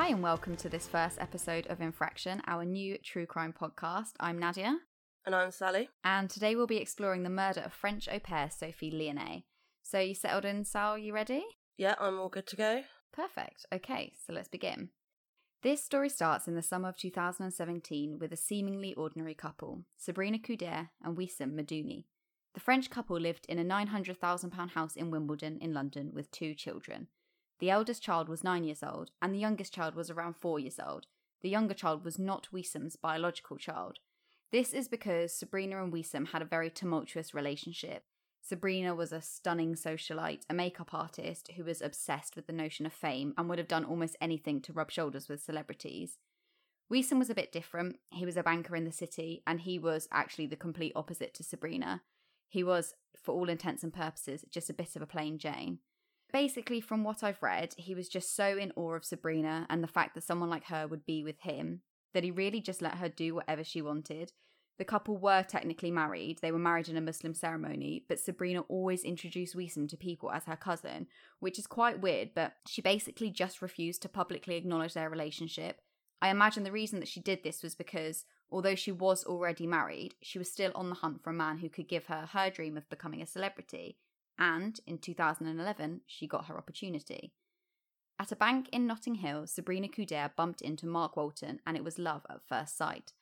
Hi, and welcome to this first episode of Infraction, our new true crime podcast. I'm Nadia, And I'm Sally. and today we'll be exploring the murder of French au pair Sophie Lionnet. So, you settled in, Sal? You ready? Yeah, I'm all good to go. Perfect. Okay, so let's begin. This story starts in the summer of 2017 with a seemingly ordinary couple, Sabrina Kouider and Wissam Madouni. The French couple lived in a £900,000 house in Wimbledon in London with two children. The eldest child was nine years old, and the youngest child was around four years old. The younger child was not Wissam's biological child. This is because Sabrina and Wissam had a very tumultuous relationship. Sabrina was a stunning socialite, a makeup artist who was obsessed with the notion of fame and would have done almost anything to rub shoulders with celebrities. Wissam was a bit different. He was a banker in the city, and he was actually the complete opposite to Sabrina. He was, for all intents and purposes, just a bit of a plain Jane. Basically, from what I've read, he was just so in awe of Sabrina and the fact that someone like her would be with him that he really just let her do whatever she wanted. The couple were technically married. They were married in a Muslim ceremony, but Sabrina always introduced Wissam to people as her cousin, which is quite weird, but she basically just refused to publicly acknowledge their relationship. I imagine the reason that she did this was because, although she was already married, she was still on the hunt for a man who could give her her dream of becoming a celebrity. And in 2011, she got her opportunity. At a bank in Notting Hill, Sabrina Kouider bumped into Mark Walton, and it was love at first sight.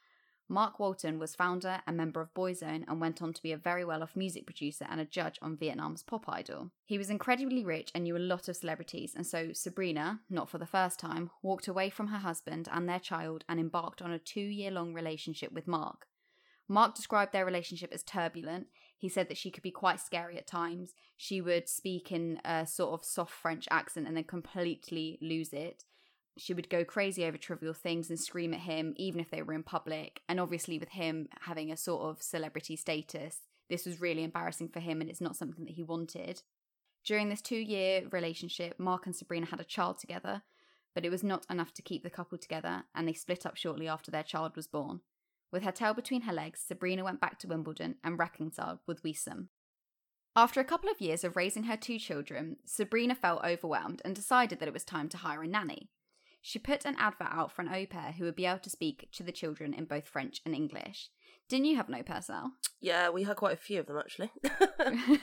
Mark Walton was founder and member of Boyzone and went on to be a very well off music producer and a judge on Vietnam's Pop Idol. He was incredibly rich and knew a lot of celebrities, and so Sabrina, not for the first time, walked away from her husband and their child and embarked on a two year long relationship with Mark. Mark described their relationship as turbulent. He said that she could be quite scary at times. She would speak in a sort of soft French accent and then completely lose it. She would go crazy over trivial things and scream at him, even if they were in public. And obviously, with him having a sort of celebrity status, this was really embarrassing for him and it's not something that he wanted. During this two year relationship, Mark and Sabrina had a child together, but it was not enough to keep the couple together, and they split up shortly after their child was born. With her tail between her legs, Sabrina went back to Wimbledon and reconciled with Wissam. After a couple of years of raising her two children, Sabrina felt overwhelmed and decided that it was time to hire a nanny. She put an advert out for an au pair who would be able to speak to the children in both French and English. Didn't you have pair, Sal? Yeah, we had quite a few of them actually.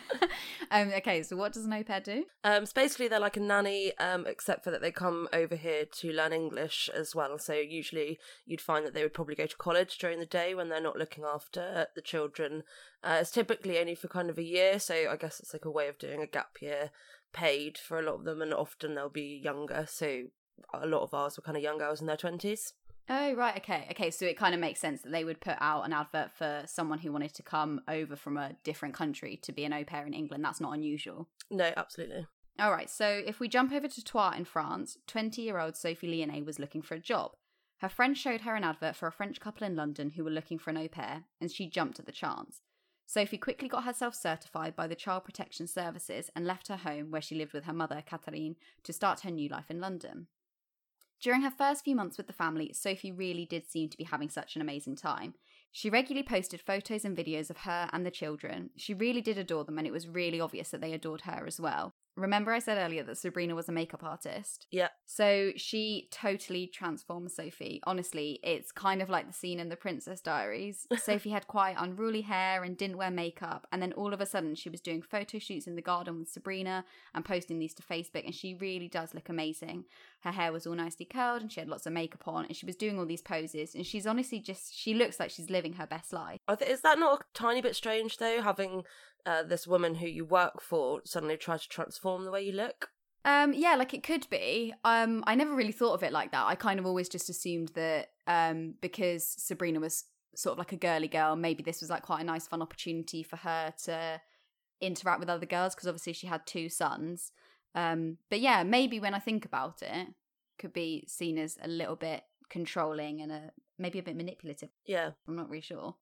um, okay, so what does an au pair do? um, so basically, they're like a nanny, um, except for that they come over here to learn English as well. So usually, you'd find that they would probably go to college during the day when they're not looking after the children. Uh, it's typically only for kind of a year, so I guess it's like a way of doing a gap year paid for a lot of them, and often they'll be younger. So a lot of ours were kind of young girls in their twenties. Oh, right, okay. Okay, so it kind of makes sense that they would put out an advert for someone who wanted to come over from a different country to be an au pair in England. That's not unusual. No, absolutely. All right, so if we jump over to Troyes in France, 20 year old Sophie Lionnet was looking for a job. Her friend showed her an advert for a French couple in London who were looking for an au pair, and she jumped at the chance. Sophie quickly got herself certified by the Child Protection Services and left her home, where she lived with her mother, Catherine, to start her new life in London. During her first few months with the family, Sophie really did seem to be having such an amazing time. She regularly posted photos and videos of her and the children. She really did adore them, and it was really obvious that they adored her as well. Remember, I said earlier that Sabrina was a makeup artist? Yeah. So she totally transforms Sophie. Honestly, it's kind of like the scene in The Princess Diaries. Sophie had quite unruly hair and didn't wear makeup, and then all of a sudden she was doing photo shoots in the garden with Sabrina and posting these to Facebook, and she really does look amazing. Her hair was all nicely curled and she had lots of makeup on, and she was doing all these poses, and she's honestly just, she looks like she's living her best life. Is that not a tiny bit strange though, having uh, this woman who you work for suddenly try to transform the way you look? Um, yeah, like it could be. Um, I never really thought of it like that. I kind of always just assumed that um, because Sabrina was sort of like a girly girl, maybe this was like quite a nice, fun opportunity for her to interact with other girls because obviously she had two sons. Um, but yeah, maybe when I think about it, could be seen as a little bit controlling and a maybe a bit manipulative. Yeah. I'm not really sure.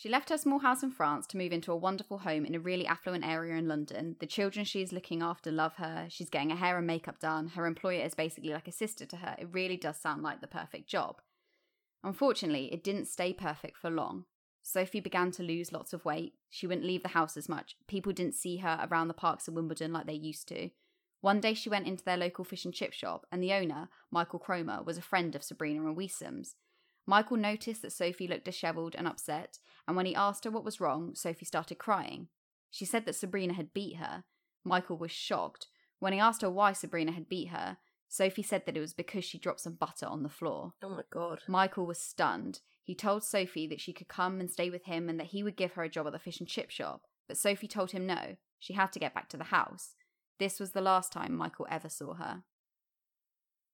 She left her small house in France to move into a wonderful home in a really affluent area in London. The children she's looking after love her. She's getting her hair and makeup done. Her employer is basically like a sister to her. It really does sound like the perfect job. Unfortunately, it didn't stay perfect for long. Sophie began to lose lots of weight. She wouldn't leave the house as much. People didn't see her around the parks of Wimbledon like they used to. One day she went into their local fish and chip shop, and the owner, Michael Cromer, was a friend of Sabrina and Wissam's. Michael noticed that Sophie looked dishevelled and upset, and when he asked her what was wrong, Sophie started crying. She said that Sabrina had beat her. Michael was shocked. When he asked her why Sabrina had beat her, Sophie said that it was because she dropped some butter on the floor. Oh my god. Michael was stunned. He told Sophie that she could come and stay with him and that he would give her a job at the fish and chip shop, but Sophie told him no, she had to get back to the house. This was the last time Michael ever saw her.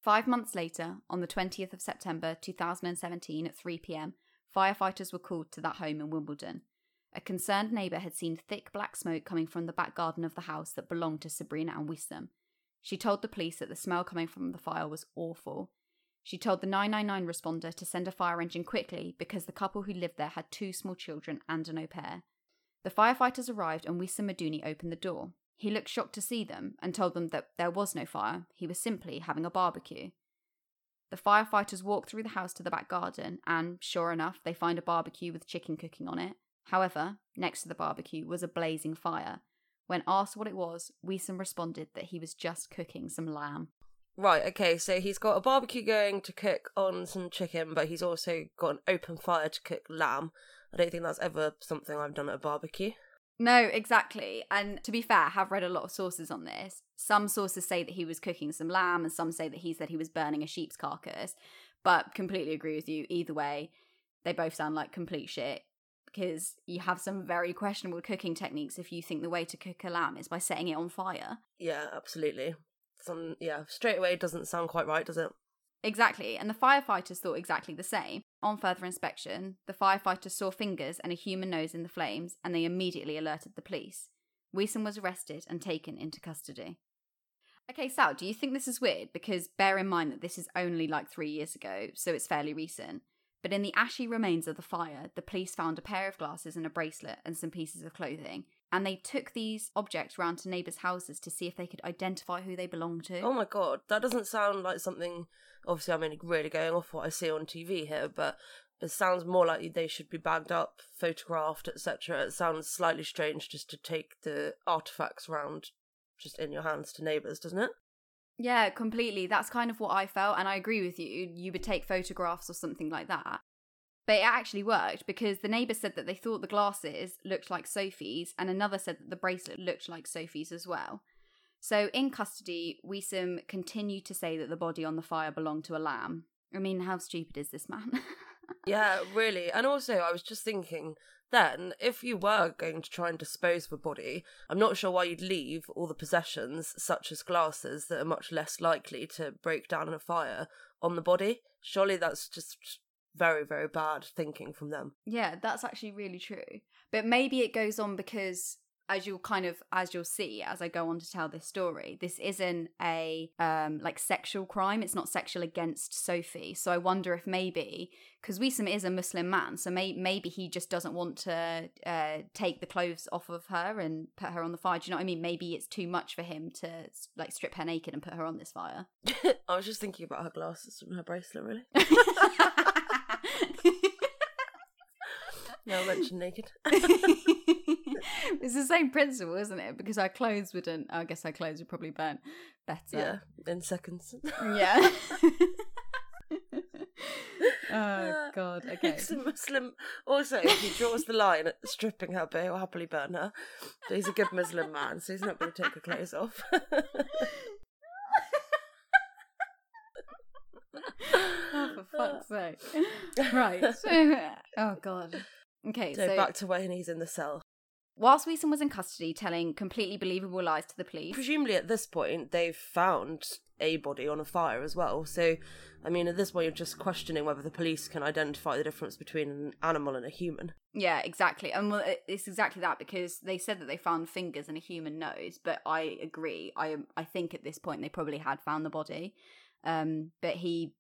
Five months later, on the 20th of September 2017 at 3 pm, firefighters were called to that home in Wimbledon. A concerned neighbour had seen thick black smoke coming from the back garden of the house that belonged to Sabrina and Wissam. She told the police that the smell coming from the fire was awful. She told the 999 responder to send a fire engine quickly because the couple who lived there had two small children and an au pair. The firefighters arrived and Wissam Madouni opened the door. He looked shocked to see them and told them that there was no fire, he was simply having a barbecue. The firefighters walk through the house to the back garden, and sure enough, they find a barbecue with chicken cooking on it. However, next to the barbecue was a blazing fire. When asked what it was, Wissam responded that he was just cooking some lamb. Right, okay, so he's got a barbecue going to cook on some chicken, but he's also got an open fire to cook lamb. I don't think that's ever something I've done at a barbecue. No, exactly. And to be fair, I have read a lot of sources on this. Some sources say that he was cooking some lamb, and some say that he said he was burning a sheep's carcass. But completely agree with you. Either way, they both sound like complete shit because you have some very questionable cooking techniques if you think the way to cook a lamb is by setting it on fire. Yeah, absolutely. Some yeah, straight away doesn't sound quite right, does it? Exactly, and the firefighters thought exactly the same. On further inspection, the firefighters saw fingers and a human nose in the flames, and they immediately alerted the police. Wissam was arrested and taken into custody. Okay, Sal, do you think this is weird? Because bear in mind that this is only like three years ago, so it's fairly recent. But in the ashy remains of the fire, the police found a pair of glasses and a bracelet and some pieces of clothing. And they took these objects round to neighbours' houses to see if they could identify who they belonged to. Oh my god, that doesn't sound like something. Obviously, I'm only really going off what I see on TV here, but it sounds more like they should be bagged up, photographed, etc. It sounds slightly strange just to take the artifacts around just in your hands to neighbours, doesn't it? Yeah, completely. That's kind of what I felt, and I agree with you. You would take photographs or something like that. But it actually worked because the neighbour said that they thought the glasses looked like Sophie's, and another said that the bracelet looked like Sophie's as well. So in custody, Wissam continued to say that the body on the fire belonged to a lamb. I mean, how stupid is this man? yeah, really. And also, I was just thinking then, if you were going to try and dispose of a body, I'm not sure why you'd leave all the possessions, such as glasses, that are much less likely to break down in a fire, on the body. Surely that's just very, very bad thinking from them. Yeah, that's actually really true. But maybe it goes on because as you'll kind of as you'll see as I go on to tell this story, this isn't a um like sexual crime. It's not sexual against Sophie. So I wonder if maybe because Wissam is a Muslim man, so may, maybe he just doesn't want to uh, take the clothes off of her and put her on the fire. Do you know what I mean? Maybe it's too much for him to like strip her naked and put her on this fire. I was just thinking about her glasses and her bracelet, really. no, I mentioned naked. it's the same principle, isn't it? Because our clothes wouldn't. I guess our clothes would probably burn better. Yeah, in seconds. yeah. oh god. Okay. It's a Muslim. Also, if he draws the line at stripping her, but he'll happily burn her. But he's a good Muslim man, so he's not going to take her clothes off. Oh, for uh. fuck's sake! Right. oh god. Okay, so, so back to when he's in the cell. Whilst Wissam was in custody telling completely believable lies to the police. Presumably at this point, they've found a body on a fire as well. So, I mean, at this point, you're just questioning whether the police can identify the difference between an animal and a human. Yeah, exactly. And well, it's exactly that because they said that they found fingers and a human nose, but I agree. I I think at this point they probably had found the body. Um, but he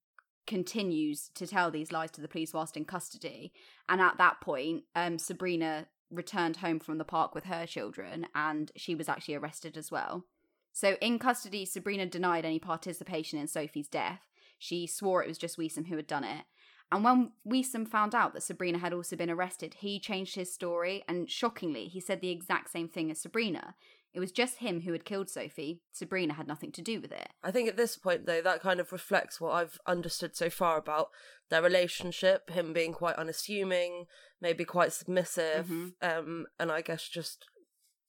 continues to tell these lies to the police whilst in custody. And at that point, um, Sabrina returned home from the park with her children and she was actually arrested as well. So in custody, Sabrina denied any participation in Sophie's death. She swore it was just Wissam who had done it. And when Wissam found out that Sabrina had also been arrested, he changed his story and shockingly, he said the exact same thing as Sabrina. It was just him who had killed Sophie. Sabrina had nothing to do with it. I think at this point, though, that kind of reflects what I've understood so far about their relationship. Him being quite unassuming, maybe quite submissive, Mhm. um, and I guess just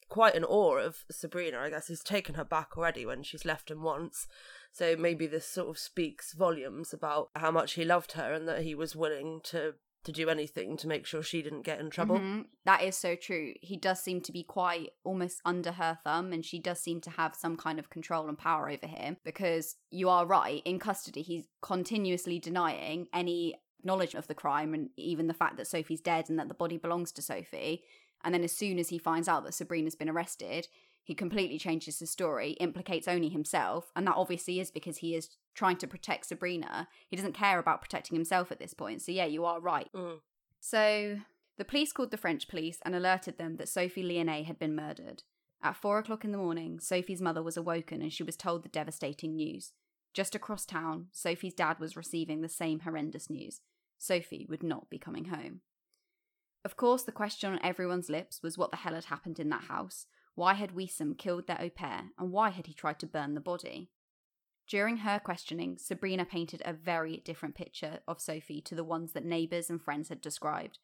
quite in awe of Sabrina. I guess he's taken her back already when she's left him once. So maybe this sort of speaks volumes about how much he loved her and that he was willing to to do anything to make sure she didn't get in trouble. Mhm. That is so true. He does seem to be quite almost under her thumb, and she does seem to have some kind of control and power over him because you are right. In custody, he's continuously denying any knowledge of the crime and even the fact that Sophie's dead and that the body belongs to Sophie. And then, as soon as he finds out that Sabrina's been arrested, he completely changes his story, implicates only himself, and that obviously is because he is trying to protect Sabrina. He doesn't care about protecting himself at this point. So, yeah, you are right. Mm. So, the police called the French police and alerted them that Sophie Lionnet had been murdered. At four o'clock in the morning, Sophie's mother was awoken and she was told the devastating news. Just across town, Sophie's dad was receiving the same horrendous news. Sophie would not be coming home. Of course, the question on everyone's lips was what the hell had happened in that house. Why had Wissam killed their au pair, and why had he tried to burn the body? During her questioning, Sabrina painted a very different picture of Sophie to the ones that neighbours and friends had described.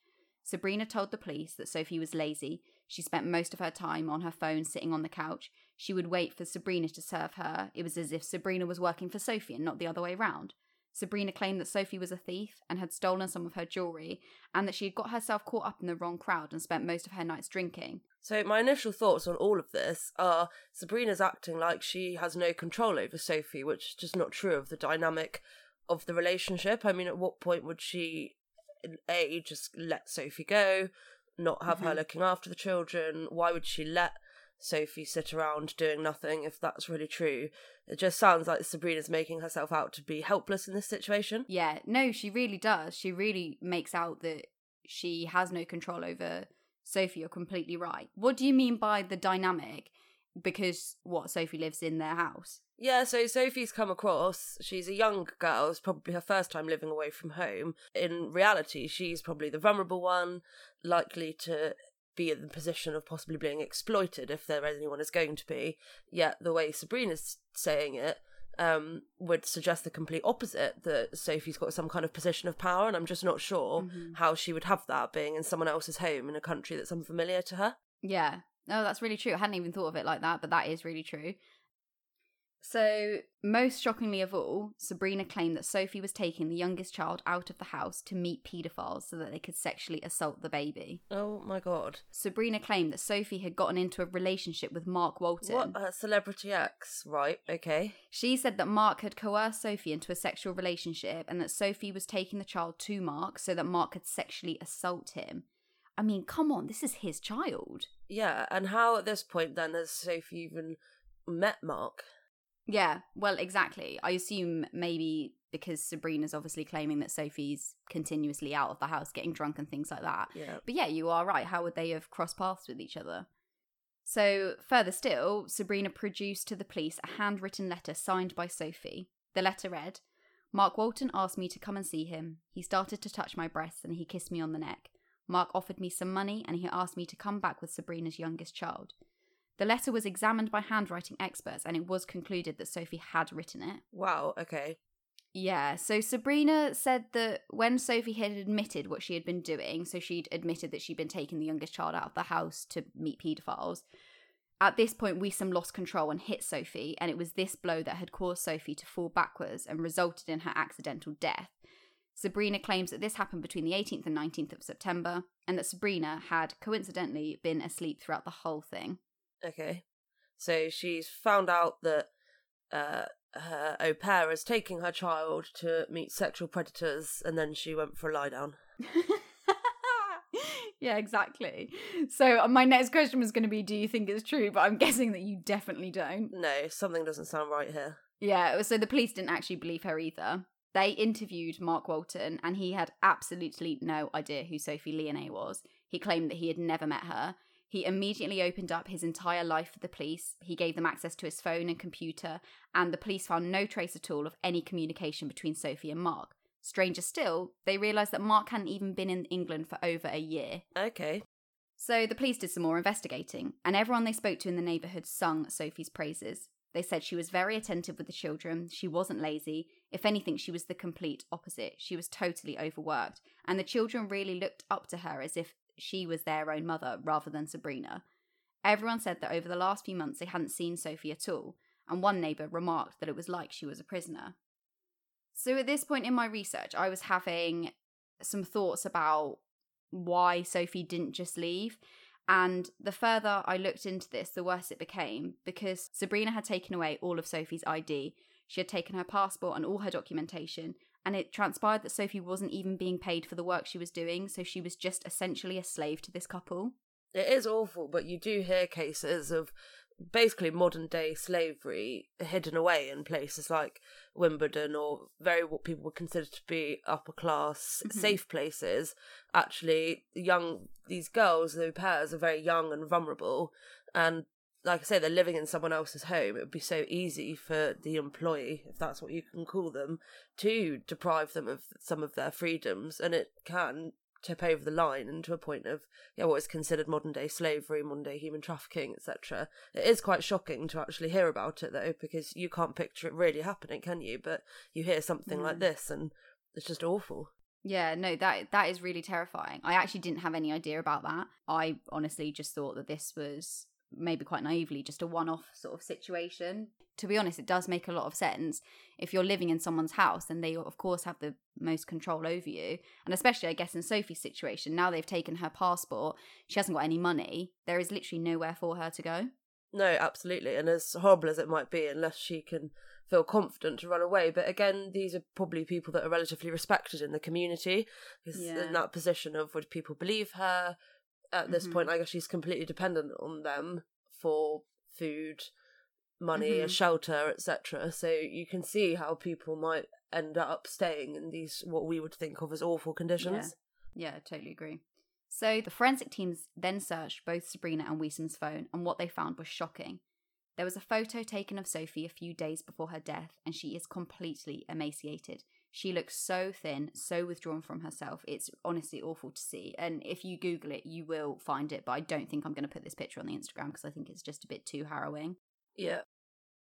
Sabrina told the police that Sophie was lazy. She spent most of her time on her phone sitting on the couch. She would wait for Sabrina to serve her. It was as if Sabrina was working for Sophie and not the other way round. Sabrina claimed that Sophie was a thief and had stolen some of her jewellery, and that she had got herself caught up in the wrong crowd and spent most of her nights drinking. So my initial thoughts on all of this are Sabrina's acting like she has no control over Sophie, which is just not true of the dynamic of the relationship. I mean, at what point would she, a, just let Sophie go, not have her Mhm. looking after the children? Why would she let Sophie sit around doing nothing if that's really true? It just sounds like Sabrina's making herself out to be helpless in this situation. Yeah, no, she really does. She really makes out that she has no control over Sophie. You're completely right. What do you mean by the dynamic? Because what Sophie lives in their house. Yeah, so Sophie's come across. She's a young girl. It's probably her first time living away from home. In reality, she's probably the vulnerable one, likely to be in the position of possibly being exploited if there anyone is going to be. Yet the way Sabrina's saying it um, would suggest the complete opposite that Sophie's got some kind of position of power, and I'm just not sure Mhm. how she would have that being in someone else's home in a country that's unfamiliar to her. Yeah. No, that's really true. I hadn't even thought of it like that, but that is really true. So, most shockingly of all, Sabrina claimed that Sophie was taking the youngest child out of the house to meet paedophiles so that they could sexually assault the baby. Oh my god. Sabrina claimed that Sophie had gotten into a relationship with Mark Walton. What a celebrity ex, right? Okay. She said that Mark had coerced Sophie into a sexual relationship and that Sophie was taking the child to Mark so that Mark could sexually assault him. I mean, come on, this is his child. Yeah, and how at this point then has Sophie even met Mark? Yeah, well, exactly. I assume maybe because Sabrina's obviously claiming that Sophie's continuously out of the house getting drunk and things like that. Yeah. But yeah, you are right. How would they have crossed paths with each other? So, further still, Sabrina produced to the police a handwritten letter signed by Sophie. The letter read Mark Walton asked me to come and see him. He started to touch my breasts and he kissed me on the neck. Mark offered me some money and he asked me to come back with Sabrina's youngest child. The letter was examined by handwriting experts and it was concluded that Sophie had written it. Wow, okay. Yeah, so Sabrina said that when Sophie had admitted what she had been doing, so she'd admitted that she'd been taking the youngest child out of the house to meet paedophiles. At this point, Wissam lost control and hit Sophie, and it was this blow that had caused Sophie to fall backwards and resulted in her accidental death. Sabrina claims that this happened between the 18th and 19th of September, and that Sabrina had coincidentally been asleep throughout the whole thing. Okay. So she's found out that uh, her au pair is taking her child to meet sexual predators, and then she went for a lie down. yeah, exactly. So uh, my next question was going to be, do you think it's true? But I'm guessing that you definitely don't. No, something doesn't sound right here. Yeah. So the police didn't actually believe her either. They interviewed Mark Walton, and he had absolutely no idea who Sophie Lionnet was. He claimed that he had never met her. He immediately opened up his entire life for the police. He gave them access to his phone and computer, and the police found no trace at all of any communication between Sophie and Mark. Stranger still, they realised that Mark hadn't even been in England for over a year. Okay. So the police did some more investigating, and everyone they spoke to in the neighbourhood sung Sophie's praises. They said she was very attentive with the children, she wasn't lazy. If anything, she was the complete opposite. She was totally overworked, and the children really looked up to her as if she was their own mother rather than Sabrina. Everyone said that over the last few months they hadn't seen Sophie at all, and one neighbour remarked that it was like she was a prisoner. So at this point in my research, I was having some thoughts about why Sophie didn't just leave. And the further I looked into this, the worse it became because Sabrina had taken away all of Sophie's ID. She had taken her passport and all her documentation, and it transpired that Sophie wasn't even being paid for the work she was doing, so she was just essentially a slave to this couple. It is awful, but you do hear cases of basically modern day slavery hidden away in places like Wimbledon or very what people would consider to be upper class Mhm. safe places. Actually, young these girls, the pairs, are very young and vulnerable, and like I say, they're living in someone else's home. It would be so easy for the employee, if that's what you can call them, to deprive them of some of their freedoms, and it can tip over the line into a point of yeah, what is considered modern day slavery, modern day human trafficking, etc. It is quite shocking to actually hear about it though, because you can't picture it really happening, can you? But you hear something like Mm. this, and it's just awful. Yeah, no, that that is really terrifying. I actually didn't have any idea about that. I honestly just thought that this was maybe quite naively just a one-off sort of situation. To be honest, it does make a lot of sense. If you're living in someone's house, then they of course have the most control over you. And especially I guess in Sophie's situation, now they've taken her passport, she hasn't got any money. There is literally nowhere for her to go. No, absolutely. And as horrible as it might be, unless she can feel confident to run away. But again, these are probably people that are relatively respected in the community. Yeah. in that position of would people believe her? At this Mhm. point, I guess she's completely dependent on them for food, money, a Mhm. shelter, etc. So you can see how people might end up staying in these what we would think of as awful conditions. Yeah, totally agree. So the forensic teams then searched both Sabrina and Wissam's phone, and what they found was shocking. There was a photo taken of Sophie a few days before her death, and she is completely emaciated. She looks so thin, so withdrawn from herself. It's honestly awful to see. And if you Google it, you will find it, but I don't think I'm going to put this picture on the Instagram because I think it's just a bit too harrowing. Yeah.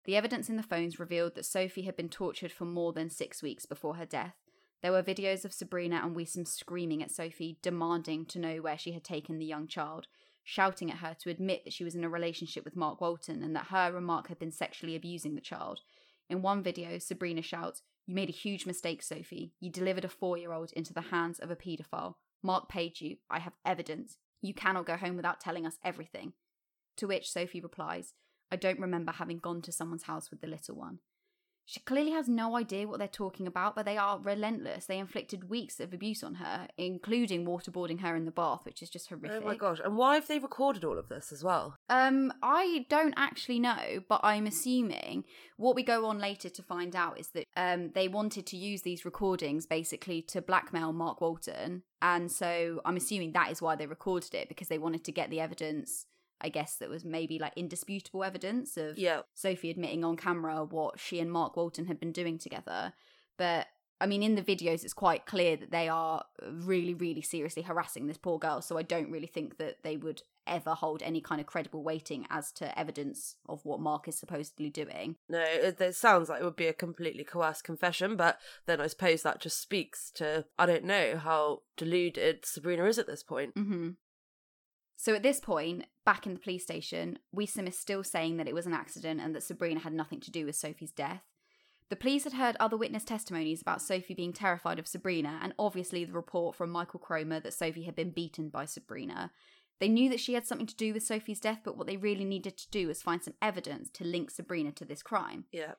The evidence in the phones revealed that Sophie had been tortured for more than six weeks before her death. There were videos of Sabrina and Wissam screaming at Sophie, demanding to know where she had taken the young child, shouting at her to admit that she was in a relationship with Mark Walton and that her and Mark had been sexually abusing the child. In one video, Sabrina shouts, You made a huge mistake, Sophie. You delivered a four year old into the hands of a paedophile. Mark paid you. I have evidence. You cannot go home without telling us everything. To which Sophie replies, I don't remember having gone to someone's house with the little one. She clearly has no idea what they're talking about, but they are relentless. They inflicted weeks of abuse on her, including waterboarding her in the bath, which is just horrific. Oh my gosh! And why have they recorded all of this as well? Um, I don't actually know, but I'm assuming what we go on later to find out is that um they wanted to use these recordings basically to blackmail Mark Walton, and so I'm assuming that is why they recorded it because they wanted to get the evidence. I guess that was maybe like indisputable evidence of Yeah. Sophie admitting on camera what she and Mark Walton had been doing together. But I mean, in the videos, it's quite clear that they are really, really seriously harassing this poor girl. So I don't really think that they would ever hold any kind of credible weighting as to evidence of what Mark is supposedly doing. No, it, it sounds like it would be a completely coerced confession, but then I suppose that just speaks to I don't know how deluded Sabrina is at this point. Mm-hmm. So at this point, back in the police station, Wissam is still saying that it was an accident and that Sabrina had nothing to do with Sophie's death. The police had heard other witness testimonies about Sophie being terrified of Sabrina, and obviously the report from Michael Cromer that Sophie had been beaten by Sabrina. They knew that she had something to do with Sophie's death, but what they really needed to do was find some evidence to link Sabrina to this crime. Yeah.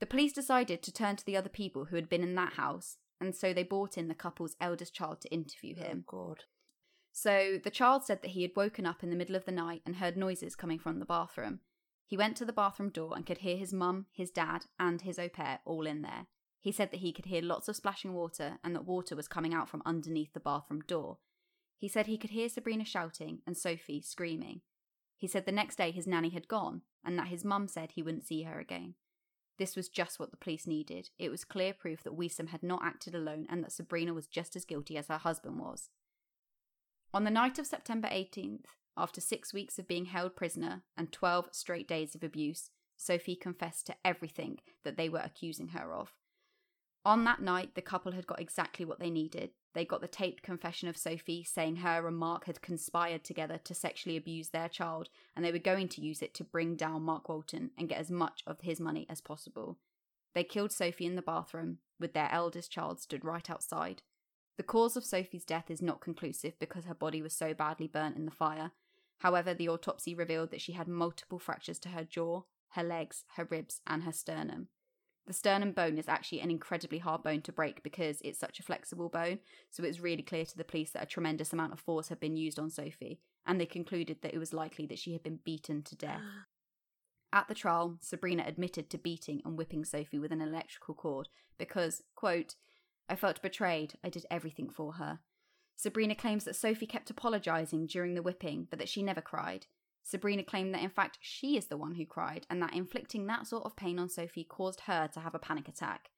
The police decided to turn to the other people who had been in that house, and so they brought in the couple's eldest child to interview oh, him. Oh God. So the child said that he had woken up in the middle of the night and heard noises coming from the bathroom. He went to the bathroom door and could hear his mum, his dad, and his au pair all in there. He said that he could hear lots of splashing water and that water was coming out from underneath the bathroom door. He said he could hear Sabrina shouting and Sophie screaming. He said the next day his nanny had gone and that his mum said he wouldn't see her again. This was just what the police needed. It was clear proof that Wissam had not acted alone and that Sabrina was just as guilty as her husband was. On the night of September 18th, after six weeks of being held prisoner and 12 straight days of abuse, Sophie confessed to everything that they were accusing her of. On that night, the couple had got exactly what they needed. They got the taped confession of Sophie saying her and Mark had conspired together to sexually abuse their child, and they were going to use it to bring down Mark Walton and get as much of his money as possible. They killed Sophie in the bathroom, with their eldest child stood right outside. The cause of Sophie's death is not conclusive because her body was so badly burnt in the fire. However, the autopsy revealed that she had multiple fractures to her jaw, her legs, her ribs, and her sternum. The sternum bone is actually an incredibly hard bone to break because it's such a flexible bone, so it's really clear to the police that a tremendous amount of force had been used on Sophie, and they concluded that it was likely that she had been beaten to death. At the trial, Sabrina admitted to beating and whipping Sophie with an electrical cord because, quote, I felt betrayed. I did everything for her. Sabrina claims that Sophie kept apologising during the whipping, but that she never cried. Sabrina claimed that in fact she is the one who cried, and that inflicting that sort of pain on Sophie caused her to have a panic attack.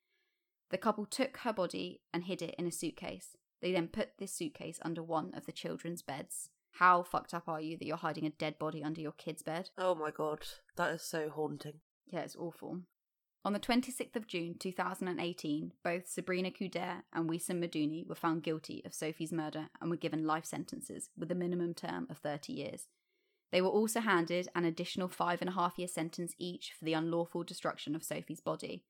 The couple took her body and hid it in a suitcase. They then put this suitcase under one of the children's beds. How fucked up are you that you're hiding a dead body under your kid's bed? Oh my god, that is so haunting. Yeah, it's awful. On the 26th of June 2018, both Sabrina Kouider and Wissam Madouni were found guilty of Sophie's murder and were given life sentences with a minimum term of 30 years. They were also handed an additional five and a half year sentence each for the unlawful destruction of Sophie's body.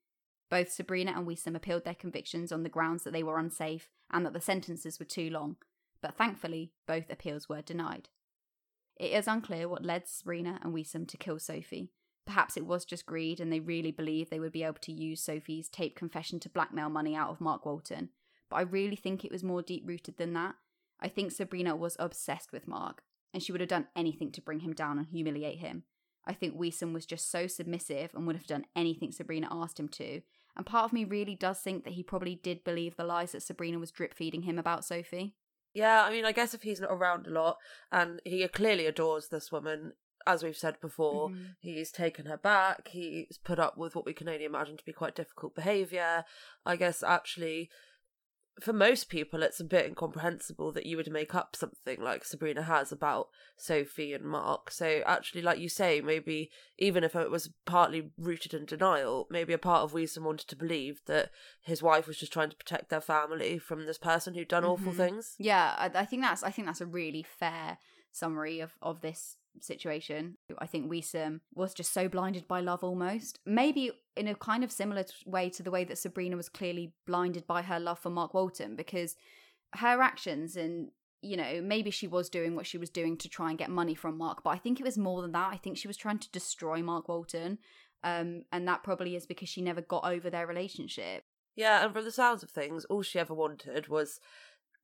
Both Sabrina and Wissam appealed their convictions on the grounds that they were unsafe and that the sentences were too long, but thankfully, both appeals were denied. It is unclear what led Sabrina and Wissam to kill Sophie. Perhaps it was just greed and they really believed they would be able to use Sophie's taped confession to blackmail money out of Mark Walton, but I really think it was more deep rooted than that. I think Sabrina was obsessed with Mark and she would have done anything to bring him down and humiliate him. I think Wissam was just so submissive and would have done anything Sabrina asked him to. And part of me really does think that he probably did believe the lies that Sabrina was drip feeding him about Sophie. Yeah, I mean, I guess if he's not around a lot and he clearly adores this woman, as we've said before, mm-hmm. he's taken her back, he's put up with what we can only imagine to be quite difficult behaviour. I guess actually for most people, it's a bit incomprehensible that you would make up something like Sabrina has about Sophie and Mark. So, actually, like you say, maybe even if it was partly rooted in denial, maybe a part of Wissam wanted to believe that his wife was just trying to protect their family from this person who'd done mm-hmm. awful things. Yeah, I, I think that's I think that's a really fair summary of of this situation. I think Wissam was just so blinded by love almost. Maybe in a kind of similar way to the way that Sabrina was clearly blinded by her love for Mark Walton because her actions and you know, maybe she was doing what she was doing to try and get money from Mark, but I think it was more than that. I think she was trying to destroy Mark Walton. Um, and that probably is because she never got over their relationship. Yeah, and from the sounds of things, all she ever wanted was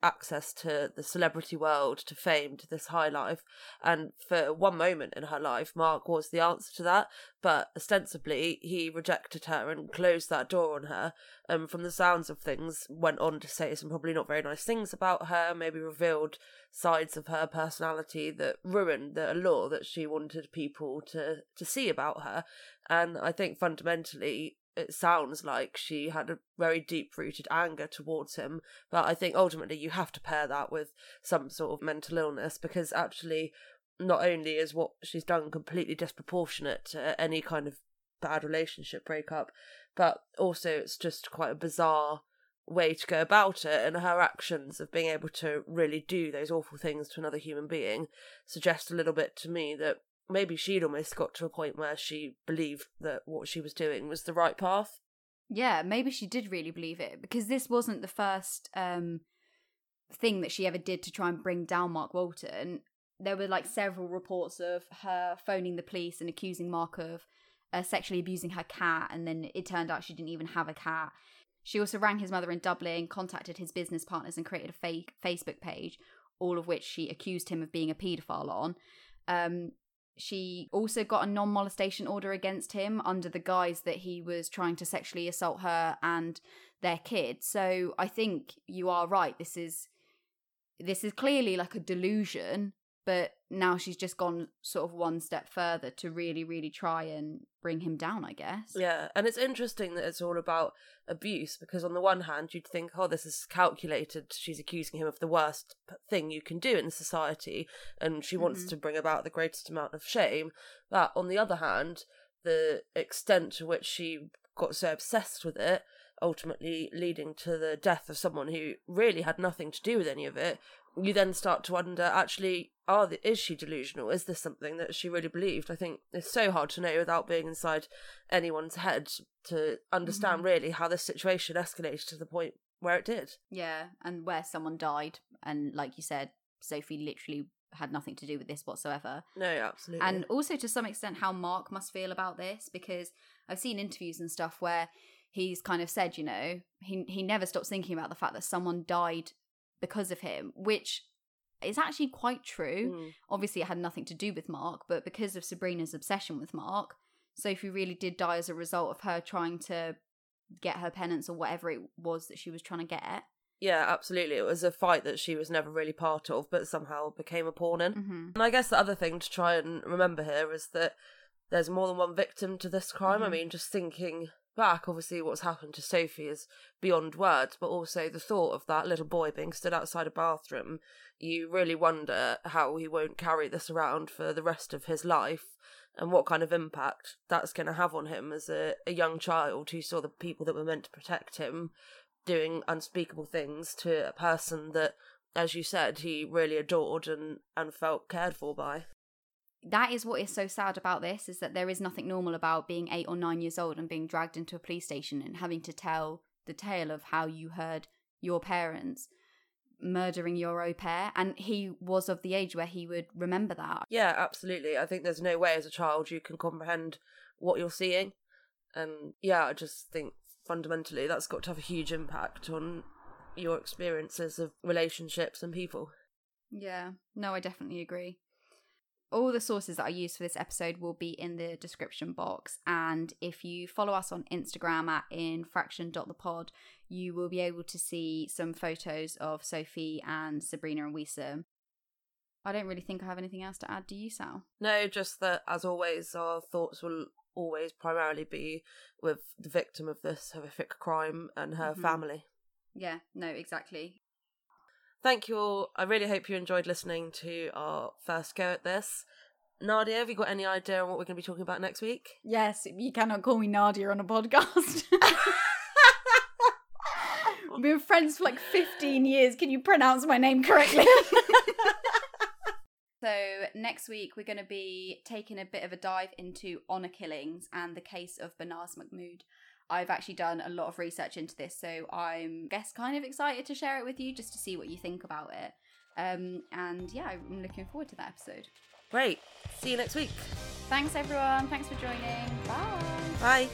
access to the celebrity world, to fame, to this high life. And for one moment in her life, Mark was the answer to that. But ostensibly, he rejected her and closed that door on her. And from the sounds of things, went on to say some probably not very nice things about her, maybe revealed sides of her personality that ruined the allure that she wanted people to, to see about her. And I think fundamentally, it sounds like she had a very deep rooted anger towards him. But I think ultimately you have to pair that with some sort of mental illness because actually, not only is what she's done completely disproportionate to any kind of bad relationship breakup, but also it's just quite a bizarre way to go about it and her actions of being able to really do those awful things to another human being suggest a little bit to me that maybe she'd almost got to a point where she believed that what she was doing was the right path. Yeah, maybe she did really believe it because this wasn't the first um, thing that she ever did to try and bring down Mark Walton. There were like several reports of her phoning the police and accusing Mark of uh, sexually abusing her cat, and then it turned out she didn't even have a cat. She also rang his mother in Dublin, contacted his business partners, and created a fake Facebook page, all of which she accused him of being a paedophile on. Um, she also got a non molestation order against him under the guise that he was trying to sexually assault her and their kid. So I think you are right. This is this is clearly like a delusion, but now she's just gone sort of one step further to really, really try and bring him down, I guess. Yeah, and it's interesting that it's all about abuse because, on the one hand, you'd think, oh, this is calculated. She's accusing him of the worst thing you can do in society, and she wants Mhm. to bring about the greatest amount of shame. But on the other hand, the extent to which she got so obsessed with it, ultimately leading to the death of someone who really had nothing to do with any of it, you then start to wonder actually are the, is she delusional is this something that she really believed i think it's so hard to know without being inside anyone's head to understand Mhm. really how this situation escalated to the point where it did Yeah, and where someone died, and like you said, Sophie literally had nothing to do with this whatsoever. no absolutely And also to some extent how Mark must feel about this because I've seen interviews and stuff where he's kind of said, you know, he he never stops thinking about the fact that someone died because of him, which is actually quite true. Mm. Obviously it had nothing to do with Mark, but because of Sabrina's obsession with Mark, Sophie really did die as a result of her trying to get her penance or whatever it was that she was trying to get yeah absolutely it was a fight that she was never really part of but somehow became a pawn in Mm-hmm. And I guess the other thing to try and remember here is that there's more than one victim to this crime. I Mhm. mean, just thinking back, obviously, what's happened to Sophie is beyond words, but also the thought of that little boy being stood outside a bathroom, you really wonder how he won't carry this around for the rest of his life and what kind of impact that's going to have on him as a, a young child who saw the people that were meant to protect him doing unspeakable things to a person that as you said, he really adored and, and felt cared for by. That is what is so sad about this is that there is nothing normal about being eight or nine years old and being dragged into a police station and having to tell the tale of how you heard your parents murdering your au pair and he was of the age where he would remember that Yeah, absolutely. I think there's no way as a child you can comprehend what you're seeing. And yeah, I just think fundamentally that's got to have a huge impact on your experiences of relationships and people. yeah no i definitely agree all the sources that i use for this episode will be in the description box and if you follow us on instagram at infraction.thepod you will be able to see some photos of sophie and sabrina and Wissam. i don't really think i have anything else to add do you sal No, just that as always, our thoughts will always primarily be with the victim of this horrific crime and her Mhm. family. yeah no exactly Thank you all. I really hope you enjoyed listening to our first go at this. Nadia, have you got any idea on what we're going to be talking about next week? yes you cannot call me nadia on a podcast We've been friends for like 15 years. Can you pronounce my name correctly? so, next week, we're going to be taking a bit of a dive into honour killings and the case of Banaz Mahmod. I've actually done a lot of research into this, so I'm guess kind of excited to share it with you just to see what you think about it. Um, and yeah, I'm looking forward to that episode. Great. See you next week. Thanks, everyone. Thanks for joining. Bye. Bye.